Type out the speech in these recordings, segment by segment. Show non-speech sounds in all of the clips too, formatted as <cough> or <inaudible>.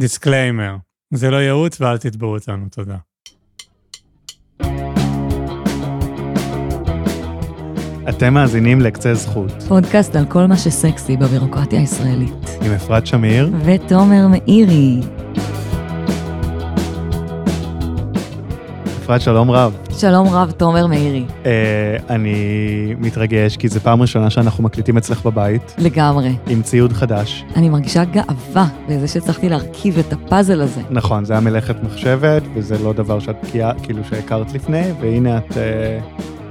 disclaimer, זה לא ייעוץ ואל תתבעו אותנו, תודה. אתם מאזינים לקצה זכות, פודקאסט על כל מה שסקסי בבירוקרטיה הישראלית. עם אפרת שמיר. ותומר מאירי. אפרת, שלום רב. שלום רב, תומר מאירי. אה, אני מתרגש, כי זו פעם ראשונה שאנחנו מקליטים אצלך בבית, לגמרי. עם ציוד חדש. אני מרגישה גאווה בזה שהצלחתי להרכיב את הפאזל הזה. נכון, זה היה מלאכת מחשבת, וזה לא דבר שאת בקיאה, כאילו שהכרת לפני, והנה את אה,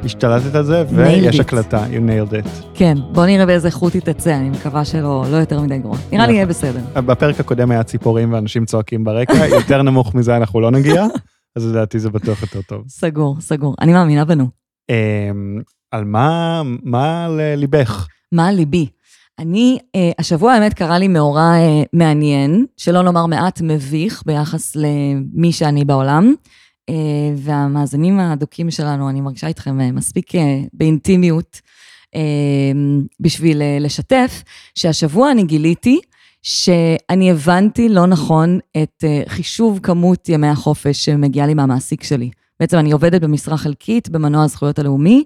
השתלטת על זה, ויש. הקלטה, you nailed it. כן, בוא נראה באיזה איכות היא תצא, אני מקווה שלא לא יותר מדי גרוע. נראה לי נכון. יהיה בסדר. בפרק הקודם היה ציפורים ואנשים צועקים ברקע, יותר נמוך מזה אנחנו לא נגיע, <laughs> אז לדעתי זה בטוח יותר טוב. סגור, סגור. אני מאמינה בנו. אה, על מה, מה לליבך? מה ליבי? אני, אה, השבוע האמת קרה לי מאורע אה, מעניין, שלא לומר מעט מביך ביחס למי שאני בעולם, אה, והמאזינים האדוקים שלנו, אני מרגישה איתכם אה, מספיק אה, באינטימיות אה, בשביל אה, לשתף, שהשבוע אני גיליתי שאני הבנתי לא נכון את אה, חישוב כמות ימי החופש שמגיעה לי מהמעסיק שלי. בעצם אני עובדת במשרה חלקית במנוע הזכויות הלאומי,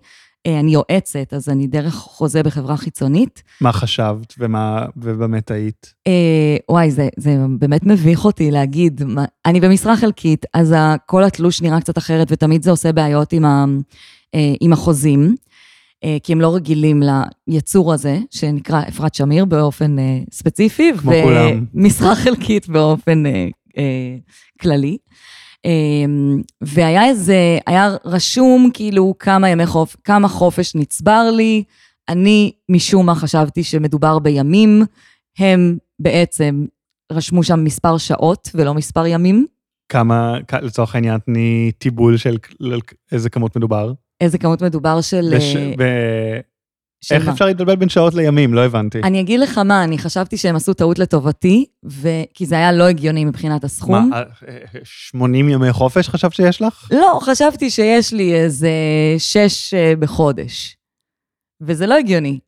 אה, אני יועצת, אז אני דרך חוזה בחברה חיצונית. מה חשבת ומה, ובמה טעית? אה, וואי, זה, זה באמת מביך אותי להגיד, מה, אני במשרה חלקית, אז כל התלוש נראה קצת אחרת, ותמיד זה עושה בעיות עם, ה, אה, עם החוזים, כי הם לא רגילים ליצור הזה, שנקרא אפרת שמיר באופן אה, ספציפי, כמו כולם. ומשרה חלקית באופן אה, אה, כללי. אמ, והיה איזה, היה רשום כאילו כמה ימי חופ, כמה חופש נצבר לי. אני משום מה חשבתי שמדובר בימים, הם בעצם רשמו שם מספר שעות ולא מספר ימים. כמה, לצורך העניין, תני טיבול של איזה כמות מדובר. איזה כמות מדובר של... בש- אה, ב- של איך מה? אפשר להתבלבל בין שעות לימים? לא הבנתי. אני אגיד לך מה, אני חשבתי שהם עשו טעות לטובתי, ו... כי זה היה לא הגיוני מבחינת הסכום. מה, אה, אה, 80 ימי חופש חשבת שיש לך? לא, חשבתי שיש לי איזה שש אה, בחודש. וזה לא הגיוני.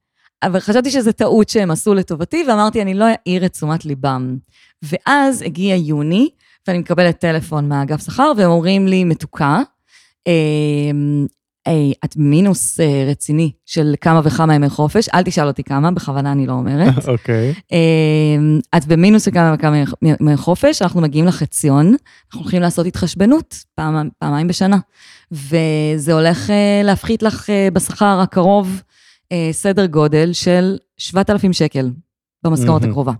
אבל חשבתי שזו טעות שהם עשו לטובתי, ואמרתי, אני לא אעיר את תשומת ליבם. ואז הגיע יוני, ואני מקבלת טלפון מהאגף שכר, והם אומרים לי, מתוקה, אה, את מינוס אה, רציני של כמה וכמה ימי חופש, אל תשאל אותי כמה, בכוונה אני לא אומרת. <laughs> אוקיי. אמ, את במינוס של כמה וכמה ימי חופש, אנחנו מגיעים לחציון, אנחנו הולכים לעשות התחשבנות פעם, פעמיים בשנה. וזה הולך אה, להפחית לך אה, בשכר הקרוב אה, סדר גודל של 7,000 שקל במשכורת מהמם. הקרובה.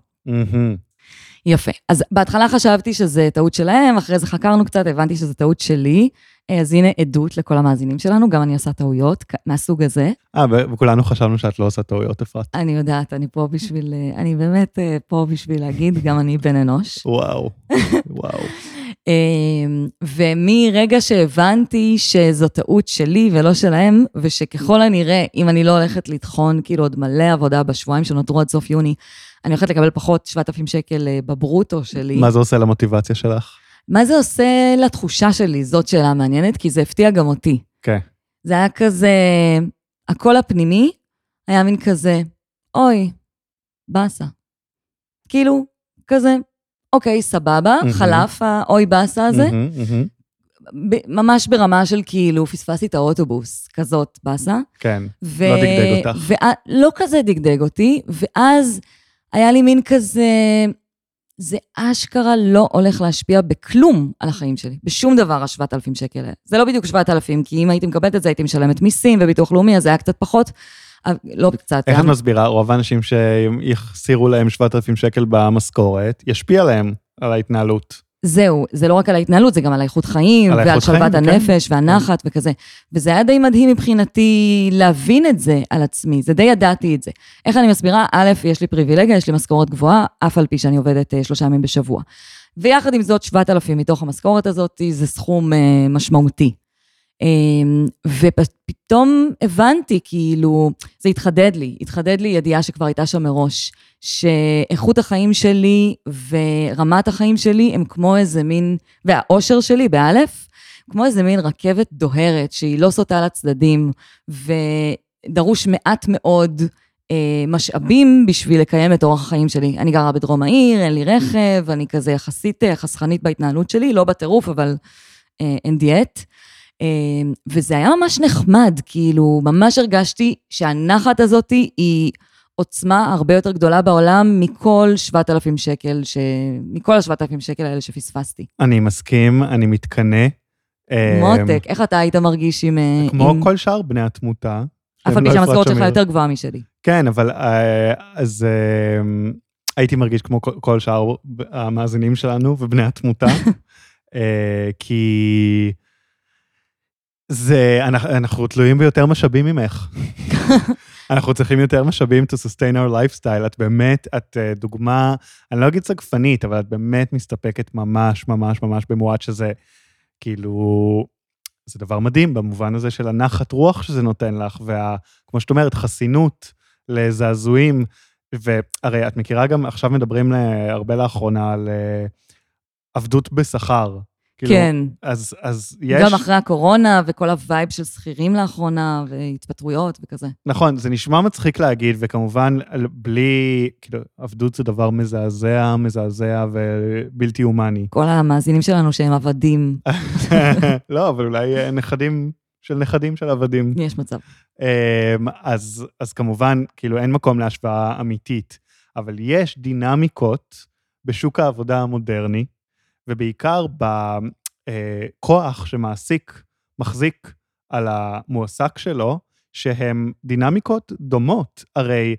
יפה. אז בהתחלה חשבתי שזה טעות שלהם, אחרי זה חקרנו קצת, הבנתי שזה טעות שלי. אה, אז הנה עדות לכל המאזינים שלנו, גם אני עושה טעויות מהסוג הזה. אה, וכולנו חשבנו שאת לא עושה טעויות, אפרת. אני יודעת, אני פה בשביל, אה, אני באמת אה, פה בשביל להגיד, גם אני בן אנוש. וואו, וואו. אמ, ומרגע שהבנתי שזו טעות שלי ולא שלהם, ושככל הנראה, אם אני לא הולכת לטחון כאילו עוד מלא עבודה בשבועיים שנותרו עד סוף יוני, אני הולכת לקבל פחות 7,000 שקל אה, בברוטו שלי. מה זה עושה למוטיבציה שלך? מה זה עושה לתחושה שלי? זאת שאלה מעניינת, כי זה הפתיע גם אותי. כן. זה היה כזה, הקול הפנימי היה מין כזה, אוי, באסה. כאילו, כזה, אוקיי, סבבה, מהמם. חלף האוי באסה הזה, מהמם, מהמם. ב- ממש ברמה של כאילו, פספסתי את האוטובוס, כזאת באסה. כן. ו... לא דגדג אותך. וה- לא כזה דגדג אותי, ואז היה לי מין כזה, זה אשכרה לא הולך להשפיע בכלום על החיים שלי, בשום דבר ה-7,000 שקל האלה. זה לא בדיוק 7,000, כי אם הייתי מקבלת את זה, הייתי משלמת מיסים וביטוח לאומי, אז זה היה קצת פחות, לא קצת. איך את מסבירה? רוב האנשים שיחסירו להם 7,000 שקל במשכורת, ישפיע להם על ההתנהלות. זהו, זה לא רק על ההתנהלות, זה גם על האיכות חיים, על ועל שלוות כן. הנפש והנחת וכזה. וזה היה די מדהים מבחינתי להבין את זה על עצמי, זה די ידעתי את זה. איך אני מסבירה? א', יש לי פריבילגיה, יש לי משכורת גבוהה, אף על פי שאני עובדת אה, שלושה ימים בשבוע. ויחד עם זאת, 7,000 מתוך המשכורת הזאת, זה סכום אה, משמעותי. אמ, ופתאום הבנתי, כאילו, זה התחדד לי, התחדד לי ידיעה שכבר הייתה שם מראש, שאיכות החיים שלי ורמת החיים שלי הם כמו איזה מין, והאושר שלי, באלף, כמו איזה מין רכבת דוהרת שהיא לא סוטה לצדדים, ודרוש מעט מאוד אה, משאבים בשביל לקיים את אורח החיים שלי. אני גרה בדרום העיר, אין לי רכב, אני כזה יחסית אה, חסכנית בהתנהלות שלי, לא בטירוף, אבל אה, אין דיאט. אה, וזה היה ממש נחמד, כאילו, ממש הרגשתי שהנחת הזאת היא עוצמה הרבה יותר גדולה בעולם מכל 7,000 שקל, ש... מכל ה-7,000 שקל האלה שפספסתי. אני מסכים, אני מתקנא. אה, מותק, איך אתה היית מרגיש עם... אה, כמו עם... כל שאר בני התמותה. אף על פי שהמשכורת שלך יותר גבוהה משלי. כן, אבל אה, אז אה, הייתי מרגיש כמו כל- כל שאר המאזינים שלנו ובני התמותה, <laughs> אה, כי זה, אנחנו, תלויים ביותר משאבים ממך. אנחנו צריכים יותר משאבים to sustain our lifestyle. את באמת, את אה, דוגמה, אני לא אגיד סגפנית, אבל את באמת מסתפקת ממש ממש ממש במועט שזה, כאילו, זה דבר מדהים במובן הזה של הנחת רוח שזה נותן לך, וכמו שאת אומרת, חסינות לזעזועים, והרי את מכירה גם, עכשיו מדברים ל- הרבה לאחרונה על אה, עבדות בשכר. כאילו, כן. אז, אז יש... גם אחרי הקורונה וכל ה vibe של שכירים לאחרונה, והתפטרויות וכזה. נכון, זה נשמע מצחיק להגיד, וכמובן, בלי, כאילו, עבדות זה דבר מזעזע, מזעזע ובלתי הומני. כל המאזינים שלנו שהם עבדים, <laughs> לא, אבל אולי אה, נכדים של נכדים של עבדים. יש מצב. אמ, אז, אז כמובן, כאילו, אין מקום להשוואה אמיתית, אבל יש דינמיקות בשוק העבודה המודרני, ובעיקר בכוח שמעסיק מחזיק על המועסק שלו, שהן דינמיקות דומות. הרי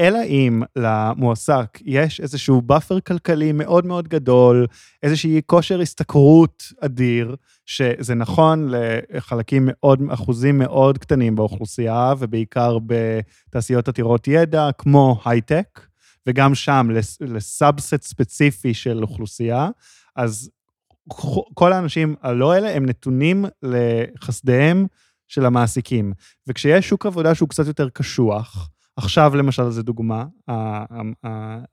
אלא אם למועסק יש איזשהו buffer כלכלי מאוד מאוד גדול, איזושהי כושר השתכרות אדיר, שזה נכון לחלקים מאוד, אחוזים מאוד קטנים באוכלוסייה, ובעיקר בתעשיות עתירות ידע, כמו הייטק, וגם שם לס- לסאבסט ספציפי של אוכלוסייה, אז כל האנשים הלא אלה הם נתונים לחסדיהם של המעסיקים. וכשיש שוק עבודה שהוא קצת יותר קשוח, עכשיו למשל זו דוגמה,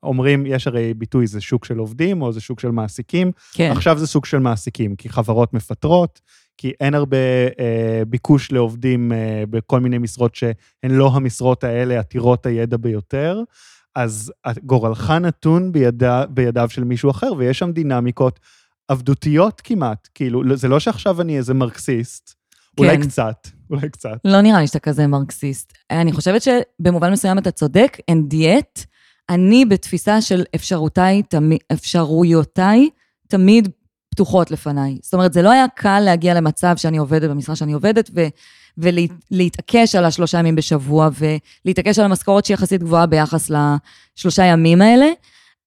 אומרים, יש הרי ביטוי, זה שוק של עובדים או זה שוק של מעסיקים, כן. עכשיו זה סוג של מעסיקים, כי חברות מפטרות, כי אין הרבה אה, ביקוש לעובדים אה, בכל מיני משרות שהן לא המשרות האלה עתירות הידע ביותר, אז גורלך נתון בידע, בידיו של מישהו אחר, ויש שם דינמיקות עבדותיות כמעט. כאילו, זה לא שעכשיו אני איזה מרקסיסט, אולי כן. קצת, אולי קצת. לא נראה לי שאתה כזה מרקסיסט. אני חושבת שבמובן מסוים אתה צודק, אין דיאט. אני בתפיסה של אפשרותיי, תמי, אפשרויותיי, תמיד פתוחות לפניי. זאת אומרת, זה לא היה קל להגיע למצב שאני עובדת במשרה שאני עובדת, ו, ולהתעקש על השלושה ימים בשבוע, ולהתעקש על המשכורת שהיא יחסית גבוהה ביחס לשלושה ימים האלה.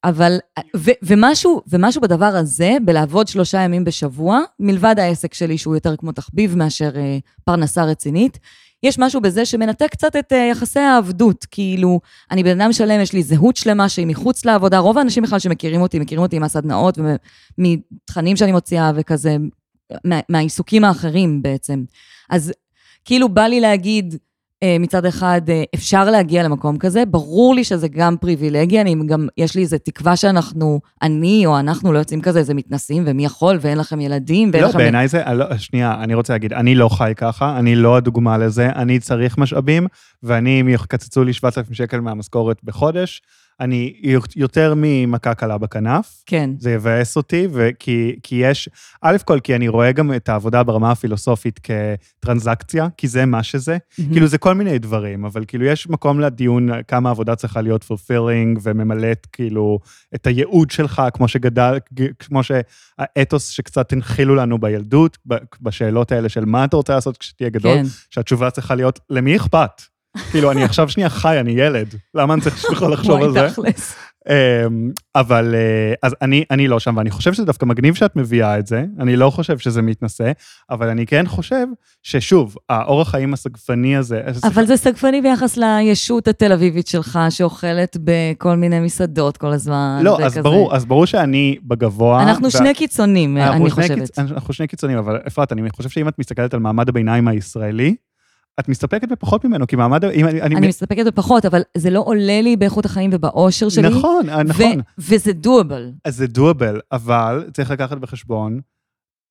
אבל, ו, ומשהו, ומשהו בדבר הזה, בלעבוד שלושה ימים בשבוע, מלבד העסק שלי, שהוא יותר כמו תחביב מאשר אה, פרנסה רצינית, יש משהו בזה שמנתק קצת את אה, יחסי העבדות. כאילו, אני בן אדם שלם, יש לי זהות שלמה שהיא מחוץ לעבודה. רוב האנשים בכלל שמכירים אותי, מכירים אותי מהסדנאות ומתכנים שאני מוציאה וכזה, מה, מהעיסוקים האחרים בעצם. אז כאילו בא לי להגיד, אה, מצד אחד, אה, אפשר להגיע למקום כזה, ברור לי שזה גם פריבילגיה, אני גם, יש לי איזו תקווה שאנחנו, אני או אנחנו לא יוצאים כזה איזה מתנסים, ומי יכול, ואין לכם ילדים, ואין לא, לכם... בעיניי זה, לא, שנייה, אני רוצה להגיד, אני לא חי ככה, אני לא הדוגמה לזה, אני צריך משאבים, ואני, אם יקצצו לי 7,000 שקל מהמשכורת בחודש, אני יותר ממכה קלה בכנף. כן. זה יבאס אותי, וכי, כי יש, א' כל, כי אני רואה גם את העבודה ברמה הפילוסופית כטרנזקציה, כי זה מה שזה. מהמם. כאילו, זה כל מיני דברים, אבל כאילו, יש מקום לדיון כמה עבודה צריכה להיות fulfilling וממלאת, כאילו, את הייעוד שלך, כמו שגדל, כמו שהאתוס שקצת הנחילו לנו בילדות, בשאלות האלה של מה אתה רוצה לעשות כשתהיה גדול, כן. שהתשובה צריכה להיות, למי אכפת? כאילו, אני עכשיו שנייה חי, אני ילד, למה אני צריך בכלל לחשוב על זה? אמ, אבל אה, אז אני, אני לא שם, ואני חושב שזה דווקא מגניב שאת מביאה את זה, אני לא חושב שזה מתנשא, אבל אני כן חושב ששוב, האורח חיים הסגפני הזה... אבל זה סגפני ביחס לישות התל אביבית שלך, שאוכלת בכל מיני מסעדות כל הזמן. לא, אז. ברור, אז ברור שאני בגבוה. אנחנו שני קיצונים, אני חושבת. אנחנו שני קיצונים, אבל אפרת, אני חושב שאם את מסתכלת על מעמד הביניים הישראלי, את מסתפקת בפחות ממנו, כי מעמד... אם אני, אני, אני מסתפקת בפחות, אבל זה לא עולה לי באיכות החיים ובאושר שלי. נכון, אה, נכון. וזה דואבל, אז זה דואבל, אבל צריך לקחת בחשבון,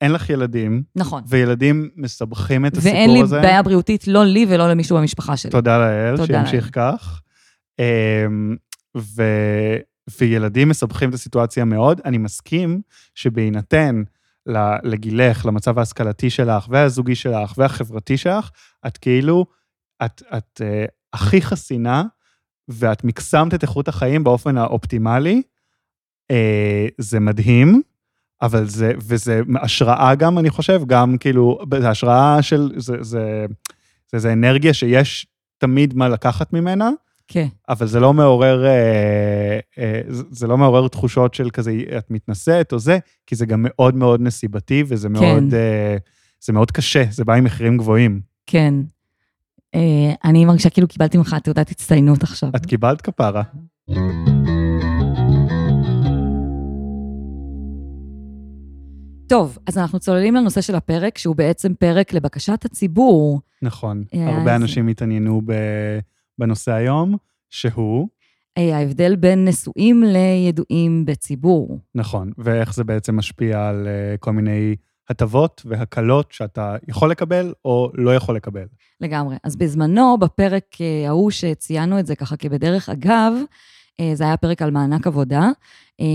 אין לך ילדים, נכון. וילדים מסבכים את הסיפור ואין לי הזה. בעיה בריאותית, לא לי ולא למישהו במשפחה שלי. תודה לאל, שימשיך כך. אמ, ו... וילדים מסבכים את הסיטואציה מאוד. אני מסכים שבהינתן לגילך, למצב ההשכלתי שלך, והזוגי שלך, והחברתי שלך, את כאילו, את, את uh, הכי חסינה, ואת מקסמת את איכות החיים באופן האופטימלי. Uh, זה מדהים, אבל זה, וזה השראה גם, אני חושב, גם כאילו, זה השראה של, זה, זה, זה, זה אנרגיה שיש תמיד מה לקחת ממנה, כן. אבל זה לא מעורר, אה, אה, זה לא מעורר תחושות של כזה, את מתנשאת או זה, כי זה גם מאוד מאוד נסיבתי, וזה מאוד, כן. אה, זה מאוד קשה, זה בא עם מחירים גבוהים. כן. אה, אני מרגישה כאילו קיבלתי ממך תעודת הצטיינות עכשיו. את קיבלת כפרה. טוב, אז אנחנו צוללים לנושא של הפרק, שהוא בעצם פרק לבקשת הציבור. נכון, אה, הרבה אנשים התעניינו ב... בנושא היום, שהוא... אה, ההבדל בין נשואים לידועים בציבור. נכון, ואיך זה בעצם משפיע על uh, כל מיני הטבות והקלות שאתה יכול לקבל או לא יכול לקבל. לגמרי. אז בזמנו, בפרק uh, ההוא שציינו את זה ככה כבדרך אגב, זה היה פרק על מענק עבודה, um,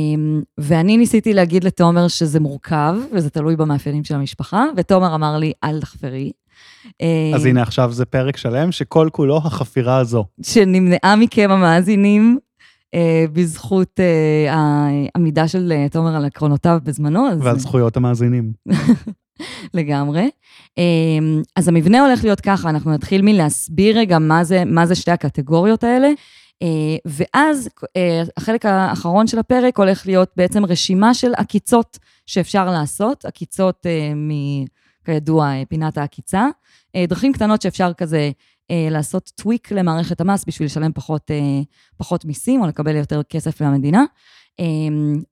ואני ניסיתי להגיד לתומר שזה מורכב, וזה תלוי במאפיינים של המשפחה, ותומר אמר לי, אל תחפרי. אז הנה עכשיו זה פרק שלם שכל כולו החפירה הזו. שנמנעה מכם המאזינים אה, בזכות אה, העמידה של אה, תומר על עקרונותיו בזמנו. אז... ועל זכויות המאזינים. <laughs> לגמרי. אז המבנה הולך להיות ככה, אנחנו נתחיל מלהסביר רגע מה זה, מה זה שתי הקטגוריות האלה, ואז החלק האחרון של הפרק הולך להיות בעצם רשימה של עקיצות שאפשר לעשות, עקיצות מ... כידוע, אה, פינת העקיצה. אה, דרכים קטנות שאפשר כזה אה, לעשות טוויק למערכת המס בשביל לשלם פחות, פחות מיסים או לקבל יותר כסף מהמדינה.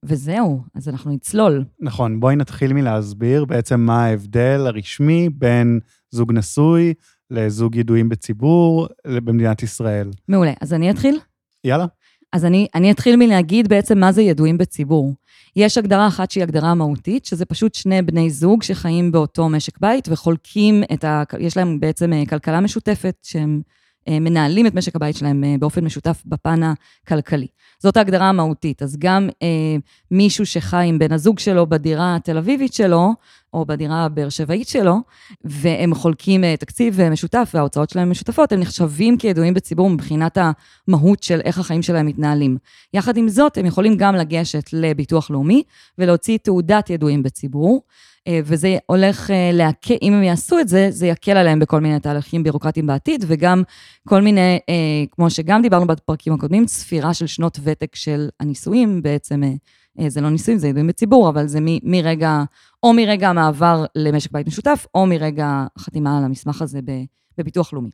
וזהו, אז אנחנו נצלול. נכון, בואי נתחיל מלהסביר בעצם מה ההבדל הרשמי בין זוג נשוי לזוג ידועים בציבור במדינת ישראל. מעולה, אז אני אתחיל? יאללה. אז אני, אני אתחיל מלהגיד בעצם מה זה ידועים בציבור. יש הגדרה אחת שהיא הגדרה מהותית, שזה פשוט שני בני זוג שחיים באותו משק בית וחולקים את ה... יש להם בעצם אה, כלכלה משותפת, שהם מנהלים את משק הבית שלהם אה, באופן משותף בפן הכלכלי. זאת ההגדרה המהותית. אז גם אה, מישהו שחי עם בן הזוג שלו בדירה התל אביבית שלו, או בדירה הבאר שבעית שלו, והם חולקים אה, תקציב משותף וההוצאות שלהם משותפות, הם נחשבים כידועים בציבור מבחינת המהות של איך החיים שלהם מתנהלים. יחד עם זאת, הם יכולים גם לגשת לביטוח לאומי ולהוציא תעודת ידועים בציבור. אה, וזה הולך אה, להקל, אם הם יעשו את זה, זה יקל עליהם בכל מיני תהליכים בירוקרטיים בעתיד, וגם כל מיני, אה, כמו שגם דיברנו בפרקים הקודמים, ספירה של שנות ותק של הנישואים, בעצם זה לא נישואים, זה ידועים בציבור, אבל זה מ, מרגע, או מרגע המעבר למשק בית משותף, או מרגע החתימה על המסמך הזה בביטוח לאומי.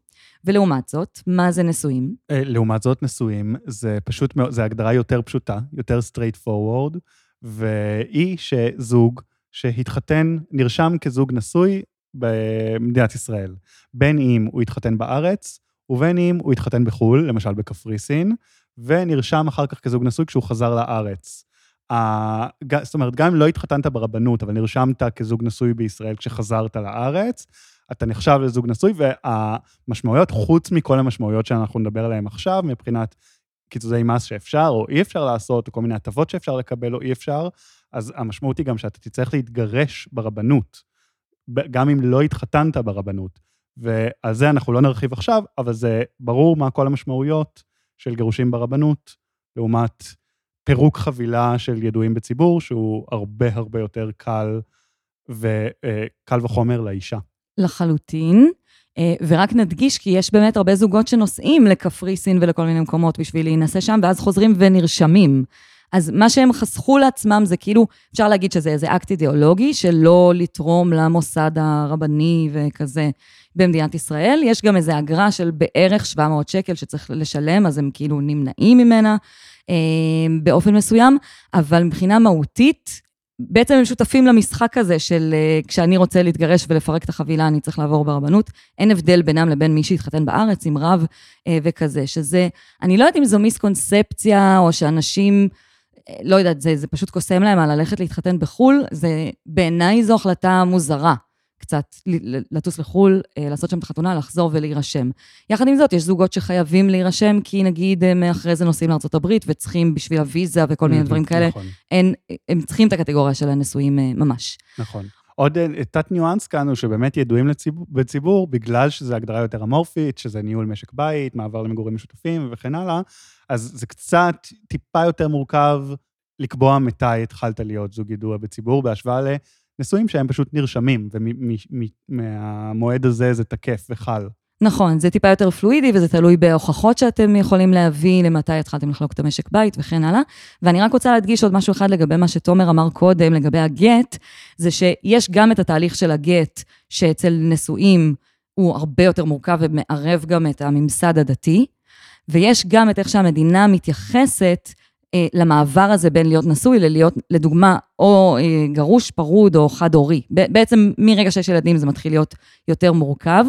ולעומת זאת, מה זה נשואים? לעומת זאת, נשואים זה פשוט, זה הגדרה יותר פשוטה, יותר straight forward, והיא שזוג שהתחתן, נרשם כזוג נשוי במדינת ישראל. בין אם הוא התחתן בארץ, ובין אם הוא התחתן בחו"ל, למשל בקפריסין, ונרשם אחר כך כזוג נשוי כשהוא חזר לארץ. זאת אומרת, גם אם לא התחתנת ברבנות, אבל נרשמת כזוג נשוי בישראל כשחזרת לארץ, אתה נחשב לזוג נשוי, והמשמעויות, חוץ מכל המשמעויות שאנחנו נדבר עליהן עכשיו, מבחינת קיצוצי מס שאפשר או אי אפשר לעשות, או כל מיני הטבות שאפשר לקבל או אי אפשר, אז המשמעות היא גם שאתה תצטרך להתגרש ברבנות, גם אם לא התחתנת ברבנות. ועל זה אנחנו לא נרחיב עכשיו, אבל זה ברור מה כל המשמעויות של גירושים ברבנות, לעומת פירוק חבילה של ידועים בציבור, שהוא הרבה הרבה יותר קל וקל וחומר לאישה. לחלוטין. אה, ורק נדגיש, כי יש באמת הרבה זוגות שנוסעים לקפריסין ולכל מיני מקומות בשביל להינשא שם, ואז חוזרים ונרשמים. אז מה שהם חסכו לעצמם זה כאילו, אפשר להגיד שזה איזה אקט אידיאולוגי של לא לתרום למוסד הרבני וכזה במדינת ישראל. יש גם איזו אגרה של בערך 700 שקל שצריך לשלם, אז הם כאילו נמנעים ממנה אה, באופן מסוים, אבל מבחינה מהותית, בעצם הם שותפים למשחק הזה של uh, כשאני רוצה להתגרש ולפרק את החבילה, אני צריך לעבור ברבנות. אין הבדל בינם לבין מי שהתחתן בארץ עם רב uh, וכזה, שזה, אני לא יודעת אם זו מיסקונספציה, או שאנשים, לא יודעת, זה, זה פשוט קוסם להם על ללכת להתחתן בחו"ל, זה, בעיניי זו החלטה מוזרה. קצת לטוס לחו"ל, אה, לעשות שם את החתונה, לחזור ולהירשם. יחד עם זאת, יש זוגות שחייבים להירשם, כי נגיד הם אחרי זה נוסעים לארה"ב וצריכים בשביל הוויזה וכל מיני דברים כאלה, נכון, אין, הם צריכים את הקטגוריה של הנשואים אה, ממש. נכון. עוד אה, תת ניואנס כאן הוא שבאמת ידועים לציבור, בציבור, בגלל שזו הגדרה יותר אמורפית, שזה ניהול משק בית, מעבר למגורים משותפים וכן הלאה, אז זה קצת טיפה יותר מורכב לקבוע מתי התחלת להיות זוג ידוע בציבור, בהשוואה לנשואים שהם פשוט נרשמים, ומהמועד הזה זה תקף וחל. נכון, זה טיפה יותר פלואידי, וזה תלוי בהוכחות שאתם יכולים להביא, למתי התחלתם לחלוק את המשק בית וכן הלאה. ואני רק רוצה להדגיש עוד משהו אחד לגבי מה שתומר אמר קודם, לגבי הגט, זה שיש גם את התהליך של הגט, שאצל נשואים הוא הרבה יותר מורכב ומערב גם את הממסד הדתי, ויש גם את איך שהמדינה מתייחסת אה, למעבר הזה בין להיות נשוי ללהיות, לדוגמה, או אה, גרוש, פרוד או חד-הורי. בעצם מרגע שיש ילדים זה מתחיל להיות יותר מורכב.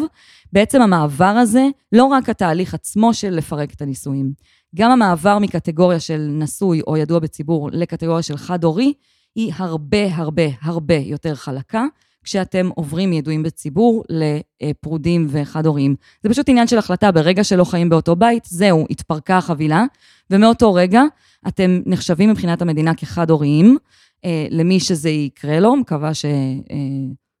בעצם המעבר הזה, לא רק התהליך עצמו של לפרק את הנישואים, גם המעבר מקטגוריה של נשוי או ידוע בציבור לקטגוריה של חד-הורי, היא הרבה הרבה הרבה יותר חלקה, כשאתם עוברים מידועים בציבור לפרודים וחד-הוריים. זה פשוט עניין של החלטה, ברגע שלא חיים באותו בית, זהו, התפרקה החבילה, ומאותו רגע אתם נחשבים מבחינת המדינה כחד-הוריים, אה, למי שזה יקרה לו, מקווה ש... אה,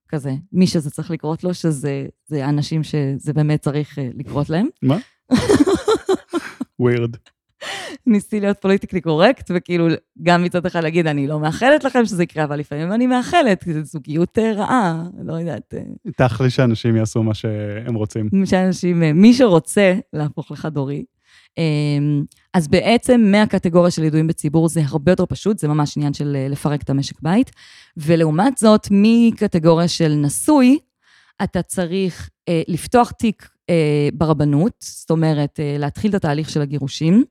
כזה, מי שזה צריך לקרות לו, שזה אנשים שזה באמת צריך אה, לקרות להם. מה? <laughs> ווירד. ניסיתי להיות פוליטיקלי קורקט, וכאילו, גם מצד אחד להגיד, אני לא מאחלת לכם שזה יקרה, אבל לפעמים אני מאחלת, כי זו זוגיות אה, רעה, לא יודעת. אה. תכלי שאנשים יעשו מה שהם רוצים. שאנשים, מי שרוצה להפוך לחד-הורי, אז בעצם מהקטגוריה של ידועים בציבור זה הרבה יותר פשוט, זה ממש עניין של אה, לפרק את המשק בית. ולעומת זאת, מקטגוריה של נשוי, אתה צריך אה, לפתוח תיק אה, ברבנות, זאת אומרת, להתחיל את התהליך של הגירושים,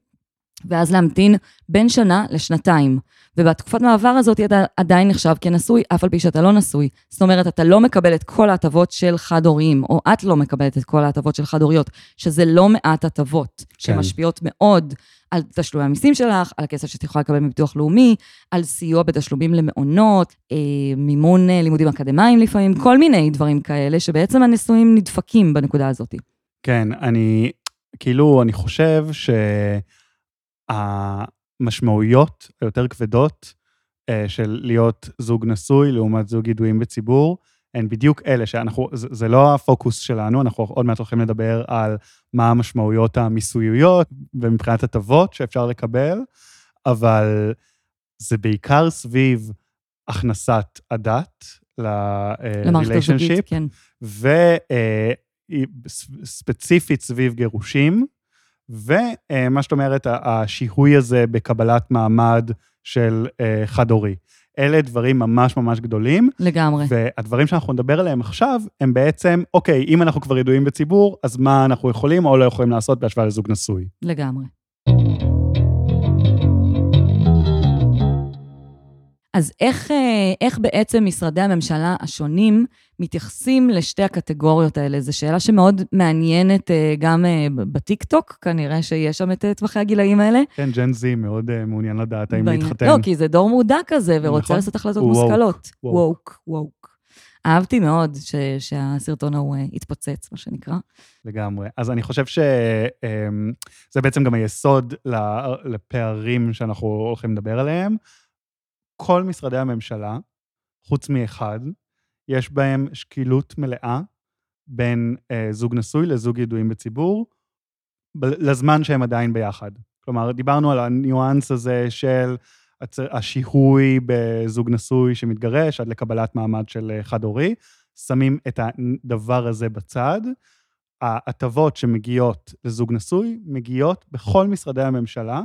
ואז להמתין בין שנה לשנתיים. ובתקופת מעבר הזאת אתה עדיין נחשב כנשוי, אף על פי שאתה לא נשוי. זאת אומרת, אתה לא מקבל את כל ההטבות של חד-הוריים, או את לא מקבלת את כל ההטבות של חד-הוריות, שזה לא מעט הטבות, כן. שמשפיעות מאוד על תשלומי המיסים שלך, על הכסף שאת יכולה לקבל מביטוח לאומי, על סיוע בתשלומים למעונות, אה, מימון אה, לימודים אקדמיים לפעמים, כל מיני דברים כאלה, שבעצם הנשואים נדפקים בנקודה הזאת. כן, אני, כאילו, אני חושב ש... המשמעויות היותר כבדות אה, של להיות זוג נשוי לעומת זוג ידועים בציבור, הן בדיוק אלה שאנחנו, זה, זה לא הפוקוס שלנו, אנחנו עוד מעט הולכים לדבר על מה המשמעויות המיסוייות ומבחינת הטבות שאפשר לקבל, אבל זה בעיקר סביב הכנסת הדת ל-relationship, כן. וספציפית אה, סביב גירושים, ומה שאת אומרת, השיהוי הזה בקבלת מעמד של אה, חד-הורי. אלה דברים ממש ממש גדולים. לגמרי. והדברים שאנחנו נדבר עליהם עכשיו, הם בעצם, אוקיי, אם אנחנו כבר ידועים בציבור, אז מה אנחנו יכולים או לא יכולים לעשות בהשוואה לזוג נשוי. לגמרי. אז איך, אה, איך בעצם משרדי הממשלה השונים מתייחסים לשתי הקטגוריות האלה? זו שאלה שמאוד מעניינת אה, גם אה, בטיקטוק, כנראה שיש שם את טווחי הגילאים האלה. כן, ג'ן זי מאוד מעוניין לדעת האם להתחתן. לא, כי זה דור מודע כזה, ורוצה נכון. לעשות החלטות מושכלות. ווק, ווק. אהבתי מאוד ש, שהסרטון ההוא התפוצץ, מה שנקרא. לגמרי. אז אני חושב שזה אמ, בעצם גם היסוד לפערים שאנחנו הולכים לדבר עליהם. כל משרדי הממשלה, חוץ מאחד, יש בהם שקילות מלאה בין אה, זוג נשוי לזוג ידועים בציבור, לזמן שהם עדיין ביחד. כלומר, דיברנו על הניואנס הזה של השיהוי בזוג נשוי שמתגרש עד לקבלת מעמד של אה, חד-הורי, שמים את הדבר הזה בצד. ההטבות שמגיעות לזוג נשוי מגיעות בכל משרדי הממשלה,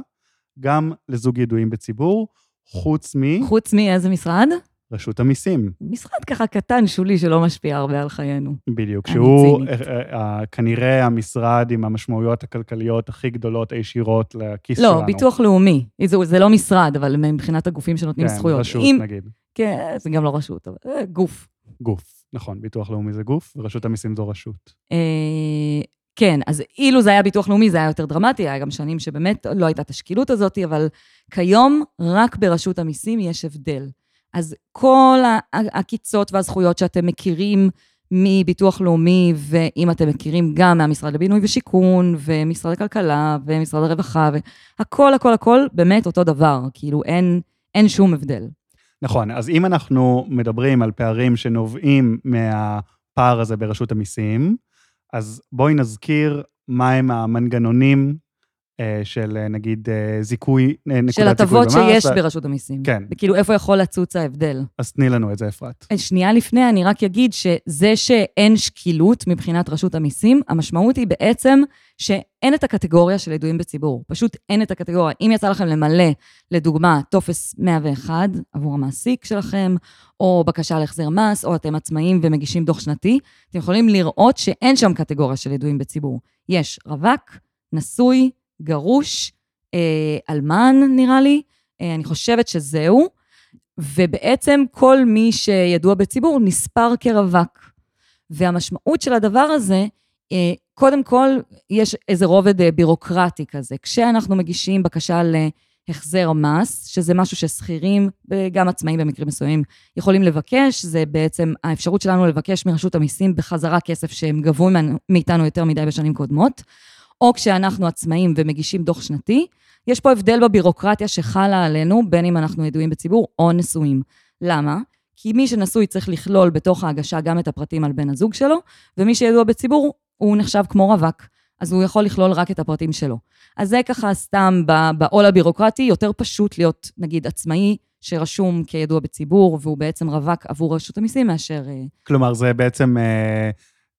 גם לזוג ידועים בציבור, חוץ מ... חוץ מאיזה משרד? רשות המיסים. משרד ככה קטן, שולי, שלא משפיע הרבה על חיינו. בדיוק, שהוא uh, uh, uh, כנראה המשרד עם המשמעויות הכלכליות הכי גדולות הישירות לכיס לא, שלנו. לא, ביטוח לאומי. זה, זה לא משרד, אבל מבחינת הגופים שנותנים כן, זכויות. כן, רשות אם... נגיד. כן, זה גם לא רשות, אבל uh, גוף. גוף, נכון, ביטוח לאומי זה גוף, ורשות המיסים זו רשות. Uh, כן, אז אילו זה היה ביטוח לאומי, זה היה יותר דרמטי, היה גם שנים שבאמת לא הייתה את השקילות הזאת, אבל כיום רק ברשות המיסים יש הבדל. אז כל העקיצות והזכויות שאתם מכירים מביטוח לאומי, ואם אתם מכירים גם מהמשרד לבינוי ושיכון, ומשרד הכלכלה, ומשרד הרווחה, והכל, הכל, הכל, באמת אותו דבר. כאילו, אין, אין שום הבדל. נכון, אז אם אנחנו מדברים על פערים שנובעים מהפער הזה ברשות המיסים, אז בואי נזכיר מהם המנגנונים של אה, נגיד אה, זיכוי, של. הטבות שיש ברשות המיסים. כן. וכאילו, איפה יכול לצוץ ההבדל? אז תני לנו את זה, אפרת. שנייה לפני, אני רק אגיד שזה שאין שקילות מבחינת רשות המיסים, המשמעות היא בעצם שאין את הקטגוריה של ידועים בציבור. פשוט אין את הקטגוריה. אם יצא לכם למלא, לדוגמה, טופס 101 עבור המעסיק שלכם, או בקשה להחזר מס, או אתם עצמאים ומגישים דוח שנתי, אתם יכולים לראות שאין שם קטגוריה של ידועים בציבור. יש רווק, נשוי, גרוש, אה, אלמן, נראה לי, אה, אני חושבת שזהו, ובעצם כל מי שידוע בציבור נספר כרווק. והמשמעות של הדבר הזה, אה, קודם כל, יש איזה רובד בירוקרטי כזה. כשאנחנו מגישים בקשה להחזר מס, שזה משהו ששכירים וגם עצמאים במקרים מסוימים יכולים לבקש, זה בעצם האפשרות שלנו לבקש מרשות המיסים בחזרה כסף שהם גבו מאיתנו יותר מדי בשנים קודמות. או כשאנחנו עצמאים ומגישים דוח שנתי, יש פה הבדל בבירוקרטיה שחלה עלינו, בין אם אנחנו ידועים בציבור או נשואים. למה? כי מי שנשוי צריך לכלול בתוך ההגשה גם את הפרטים על בן הזוג שלו, ומי שידוע בציבור, הוא נחשב כמו רווק, אז הוא יכול לכלול רק את הפרטים שלו. אז זה ככה סתם בעול הבירוקרטי, יותר פשוט להיות, נגיד, עצמאי שרשום כידוע בציבור, והוא בעצם רווק עבור רשות המיסים מאשר... אה, כלומר, זה בעצם...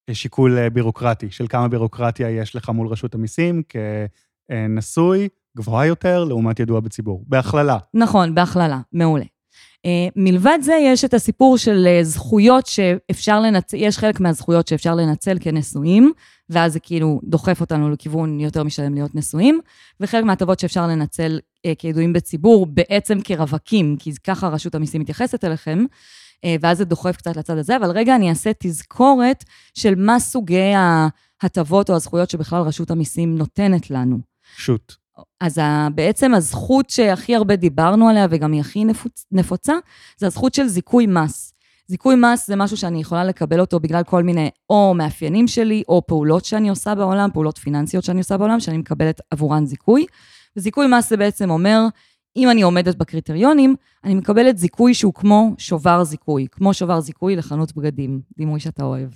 אה... שיקול אה, בירוקרטי, של כמה בירוקרטיה יש לך מול רשות המיסים כנשוי, גבוהה יותר, לעומת ידוע בציבור. בהכללה. נכון, בהכללה, מעולה. Uh, מלבד זה, יש את הסיפור של uh, זכויות שאפשר לנצל, יש חלק מהזכויות שאפשר לנצל כנשואים, ואז זה כאילו דוחף אותנו לכיוון יותר משלם להיות נשואים, וחלק מההטבות שאפשר לנצל כידועים בציבור, בעצם כרווקים, כי ככה רשות המיסים מתייחסת אליכם, אה, ואז זה דוחף קצת לצד הזה, אבל רגע אני אעשה תזכורת של מה סוגי ההטבות או הזכויות שבכלל רשות המיסים נותנת לנו. שוט. אז בעצם הזכות שהכי הרבה דיברנו עליה, וגם היא הכי נפוצ... נפוצה, זה הזכות של זיכוי מס. זיכוי מס זה משהו שאני יכולה לקבל אותו בגלל כל מיני או מאפיינים שלי, או פעולות שאני עושה בעולם, פעולות פיננסיות שאני עושה בעולם, שאני מקבלת עבורן זיכוי. וזיכוי מס זה בעצם אומר אם אני עומדת בקריטריונים, אני מקבלת זיכוי שהוא כמו שובר זיכוי, כמו שובר זיכוי לחנות בגדים, דימוי שאתה אוהב.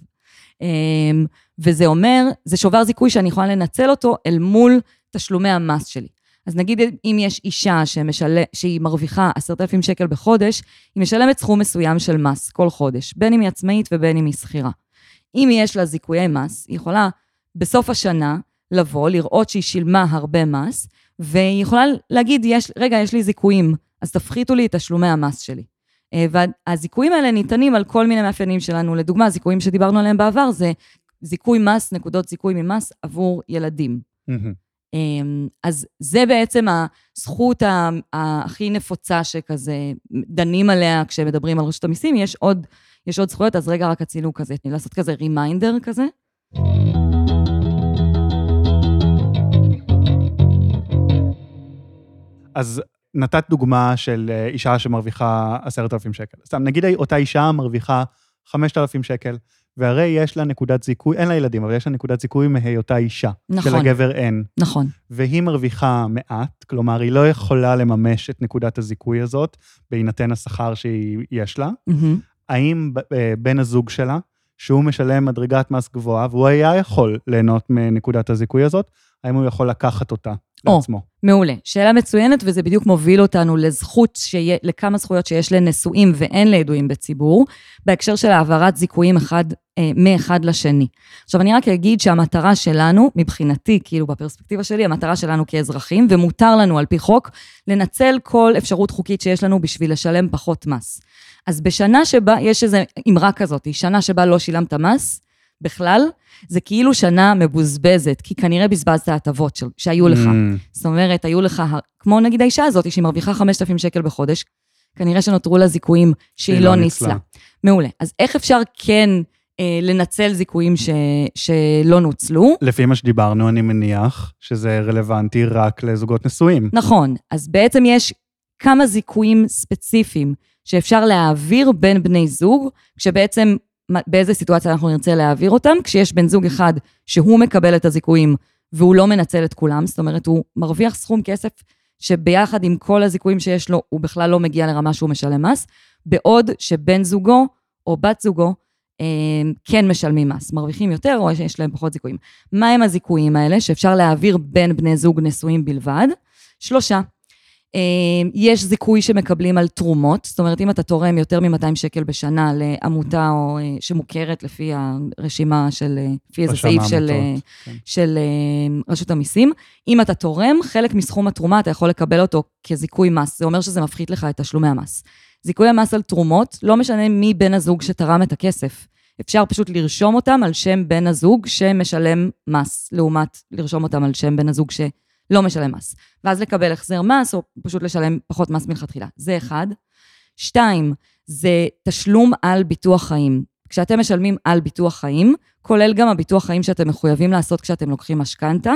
אמ, וזה אומר, זה שובר זיכוי שאני יכולה לנצל אותו אל מול תשלומי המס שלי. אז נגיד אם יש אישה שמשל... שהיא מרוויחה עשרת אלפים שקל בחודש, היא משלמת סכום מסוים של מס כל חודש, בין אם היא עצמאית ובין אם היא שכירה. אם יש לה זיכויי מס, היא יכולה בסוף השנה לבוא, לראות שהיא שילמה הרבה מס, והיא יכולה להגיד, יש, רגע, יש לי זיכויים, אז תפחיתו לי את תשלומי המס שלי. אה, והזיכויים האלה ניתנים על כל מיני מאפיינים שלנו. לדוגמה, זיכויים שדיברנו עליהם בעבר זה זיכוי מס, נקודות זיכוי ממס עבור ילדים. אמ, אז זה בעצם הזכות הכי נפוצה שכזה דנים עליה כשמדברים על רשות המיסים. יש עוד, יש עוד זכויות, אז רגע, רק רצינו כזה, לעשות כזה רימיינדר כזה. אז נתת דוגמה של אה, אישה שמרוויחה עשרת אלפים שקל. סתם, נגיד אותה אישה מרוויחה חמשת אלפים שקל, והרי יש לה נקודת זיכוי, אין לה ילדים, אבל יש לה נקודת זיכוי מהיותה אישה. נכון. שלגבר אין. נכון. והיא מרוויחה מעט, כלומר, היא לא יכולה לממש את נקודת הזיכוי הזאת, בהינתן השכר שיש לה. Mm-hmm. האם אה, בן הזוג שלה, שהוא משלם מדרגת מס גבוהה, והוא היה יכול ליהנות מנקודת הזיכוי הזאת, האם הוא יכול לקחת אותה לעצמו? מעולה. שאלה מצוינת, וזה בדיוק מוביל אותנו לזכות, שיה, לכמה זכויות שיש לנשואים ואין לידועים בציבור, בהקשר של העברת זיכויים אחד, אה, מאחד לשני. עכשיו, אני רק אגיד שהמטרה שלנו, מבחינתי, כאילו בפרספקטיבה שלי, המטרה שלנו כאזרחים, ומותר לנו על פי חוק, לנצל כל אפשרות חוקית שיש לנו בשביל לשלם פחות מס. אז בשנה שבה, יש איזו אמרה כזאת, שנה שבה לא שילמת מס, בכלל, זה כאילו שנה מבוזבזת, כי כנראה בזבזת הטבות שהיו לך. Mm. זאת אומרת, היו לך, כמו נגיד האישה הזאת, שהיא מרוויחה 5,000 שקל בחודש, כנראה שנותרו לה זיכויים שהיא לא, לא ניצלה. מעולה. אז איך אפשר כן אה, לנצל זיכויים ש, שלא נוצלו? לפי מה שדיברנו, אני מניח שזה רלוונטי רק לזוגות נשואים. נכון. אז בעצם יש כמה זיכויים ספציפיים שאפשר להעביר בין בני זוג, כשבעצם באיזה סיטואציה אנחנו נרצה להעביר אותם, כשיש בן זוג אחד שהוא מקבל את הזיכויים והוא לא מנצל את כולם, זאת אומרת, הוא מרוויח סכום כסף שביחד עם כל הזיכויים שיש לו, הוא בכלל לא מגיע לרמה שהוא משלם מס, בעוד שבן זוגו או בת זוגו אה, כן משלמים מס, מרוויחים יותר או שיש להם פחות זיכויים. מהם הזיכויים האלה שאפשר להעביר בין בני זוג נשואים בלבד? שלושה. אה, יש זיכוי שמקבלים על תרומות, זאת אומרת, אם אתה תורם יותר מ-200 שקל בשנה לעמותה או אה, שמוכרת לפי הרשימה של, אה, לפי איזה סעיף של, כן. של רשות המיסים, אם אתה תורם, חלק מסכום התרומה אתה יכול לקבל אותו כזיכוי מס, זה אומר שזה מפחית לך את תשלומי המס. זיכוי המס על תרומות, לא משנה מי בן הזוג שתרם את הכסף. אפשר פשוט לרשום אותם על שם בן הזוג שמשלם מס, לעומת לרשום אותם על שם בן הזוג ש... לא משלם מס. ואז לקבל החזר מס, או פשוט לשלם פחות מס מלכתחילה. זה אחד. שתיים, זה תשלום על ביטוח חיים. כשאתם משלמים על ביטוח חיים, כולל גם הביטוח חיים שאתם מחויבים לעשות כשאתם לוקחים משכנתה,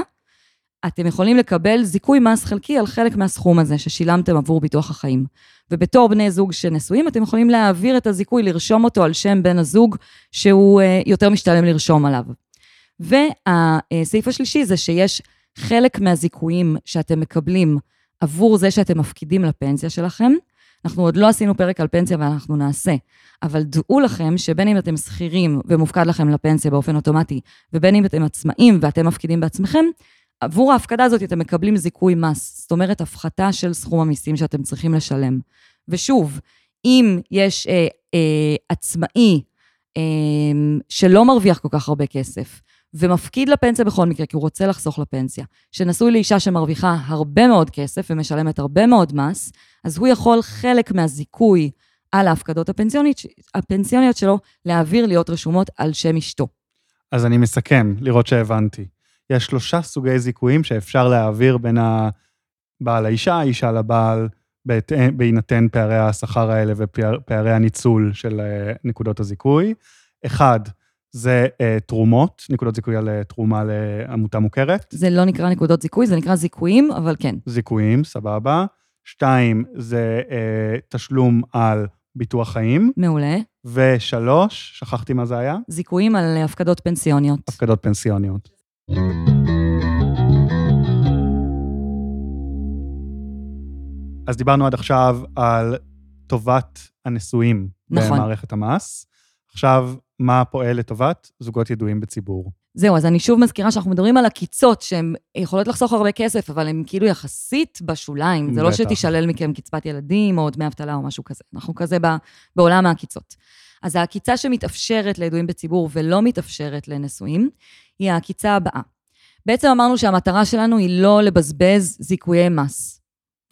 אתם יכולים לקבל זיכוי מס חלקי על חלק מהסכום הזה ששילמתם עבור ביטוח החיים. ובתור בני זוג שנשואים, אתם יכולים להעביר את הזיכוי, לרשום אותו על שם בן הזוג שהוא uh, יותר משתלם לרשום עליו. והסעיף השלישי זה שיש חלק מהזיכויים שאתם מקבלים עבור זה שאתם מפקידים לפנסיה שלכם, אנחנו עוד לא עשינו פרק על פנסיה ואנחנו נעשה, אבל דעו לכם שבין אם אתם שכירים ומופקד לכם לפנסיה באופן אוטומטי, ובין אם אתם עצמאים ואתם מפקידים בעצמכם, עבור ההפקדה הזאת אתם מקבלים זיכוי מס, זאת אומרת, הפחתה של סכום המיסים שאתם צריכים לשלם. ושוב, אם יש אה, אה, עצמאי אה, שלא מרוויח כל כך הרבה כסף, ומפקיד לפנסיה בכל מקרה, כי הוא רוצה לחסוך לפנסיה, שנשוי לאישה שמרוויחה הרבה מאוד כסף ומשלמת הרבה מאוד מס, אז הוא יכול חלק מהזיכוי על ההפקדות הפנסיוניות, הפנסיוניות שלו להעביר להיות רשומות על שם אשתו. אז אני מסכם, לראות שהבנתי. יש שלושה סוגי זיכויים שאפשר להעביר בין הבעל לאישה, האישה לבעל, בהינתן פערי השכר האלה ופערי הניצול של אה, נקודות הזיכוי. אחד, זה uh, תרומות, נקודות זיכוי על uh, תרומה לעמותה מוכרת. זה לא נקרא נקודות זיכוי, זה נקרא זיכויים, אבל כן. זיכויים, סבבה. שתיים, זה uh, תשלום על ביטוח חיים. מעולה. ושלוש, שכחתי מה זה היה? זיכויים על הפקדות פנסיוניות. הפקדות פנסיוניות. אז דיברנו עד עכשיו על טובת הנשואים נכון. במערכת המס. עכשיו, מה פועל לטובת זוגות ידועים בציבור. זהו, אז אני שוב מזכירה שאנחנו מדברים על עקיצות שהן יכולות לחסוך הרבה כסף, אבל הן כאילו יחסית בשוליים. זה לא שתישלל מכם קצבת ילדים או דמי אבטלה או משהו כזה. אנחנו כזה בעולם העקיצות. אז העקיצה שמתאפשרת לידועים בציבור ולא מתאפשרת לנשואים, היא העקיצה הבאה. בעצם אמרנו שהמטרה שלנו היא לא לבזבז זיכויי מס.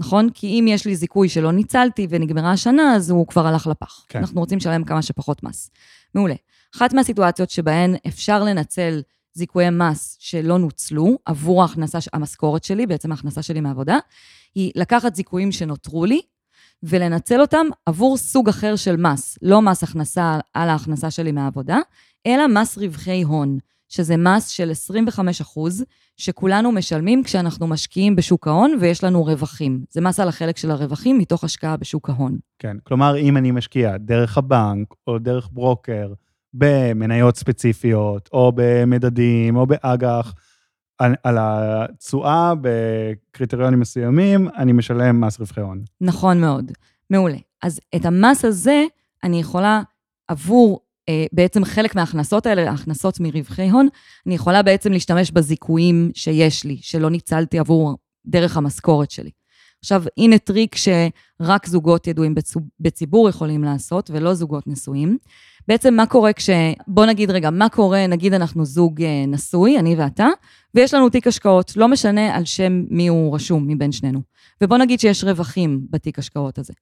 נכון? כי אם יש לי זיכוי שלא ניצלתי ונגמרה השנה, אז הוא כבר הלך לפח. כן. אנחנו רוצים לשלם כמה שפחות מס. מעולה. אחת מהסיטואציות שבהן אפשר לנצל זיכויי מס שלא נוצלו עבור ההכנסה, המשכורת שלי, בעצם ההכנסה שלי מעבודה, היא לקחת זיכויים שנותרו לי ולנצל אותם עבור סוג אחר של מס. לא מס הכנסה על ההכנסה שלי מהעבודה, אלא מס רווחי הון, שזה מס של 25 אחוז, שכולנו משלמים כשאנחנו משקיעים בשוק ההון ויש לנו רווחים. זה מס על החלק של הרווחים מתוך השקעה בשוק ההון. כן, כלומר, אם אני משקיע דרך הבנק או דרך ברוקר, במניות ספציפיות, או במדדים, או באג"ח, על, על התשואה בקריטריונים מסוימים, אני משלם מס רווחי הון. נכון מאוד. מעולה. אז את המס הזה אני יכולה עבור בעצם חלק מההכנסות האלה, ההכנסות מרווחי הון, אני יכולה בעצם להשתמש בזיכויים שיש לי, שלא ניצלתי עבור דרך המשכורת שלי. עכשיו, הנה טריק שרק זוגות ידועים בציבור יכולים לעשות, ולא זוגות נשואים. בעצם מה קורה כש... בוא נגיד רגע, מה קורה, נגיד אנחנו זוג אה, נשוי, אני ואתה, ויש לנו תיק השקעות, לא משנה על שם מי הוא רשום מבין שנינו. ובוא נגיד שיש רווחים בתיק השקעות הזה.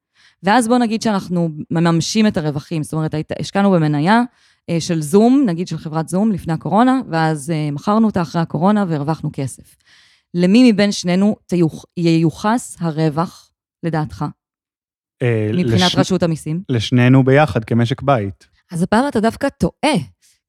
ואז בוא נגיד שאנחנו מממשים את הרווחים, זאת אומרת, השקענו במניה אה, של זום, נגיד של חברת זום לפני הקורונה, ואז אה, מכרנו אותה אחרי הקורונה והרווחנו כסף. למי מבין שנינו תיוח, ייוחס הרווח, לדעתך? מבחינת לש... רשות המיסים? לשנינו ביחד, כמשק בית. אז הפעם אתה דווקא טועה,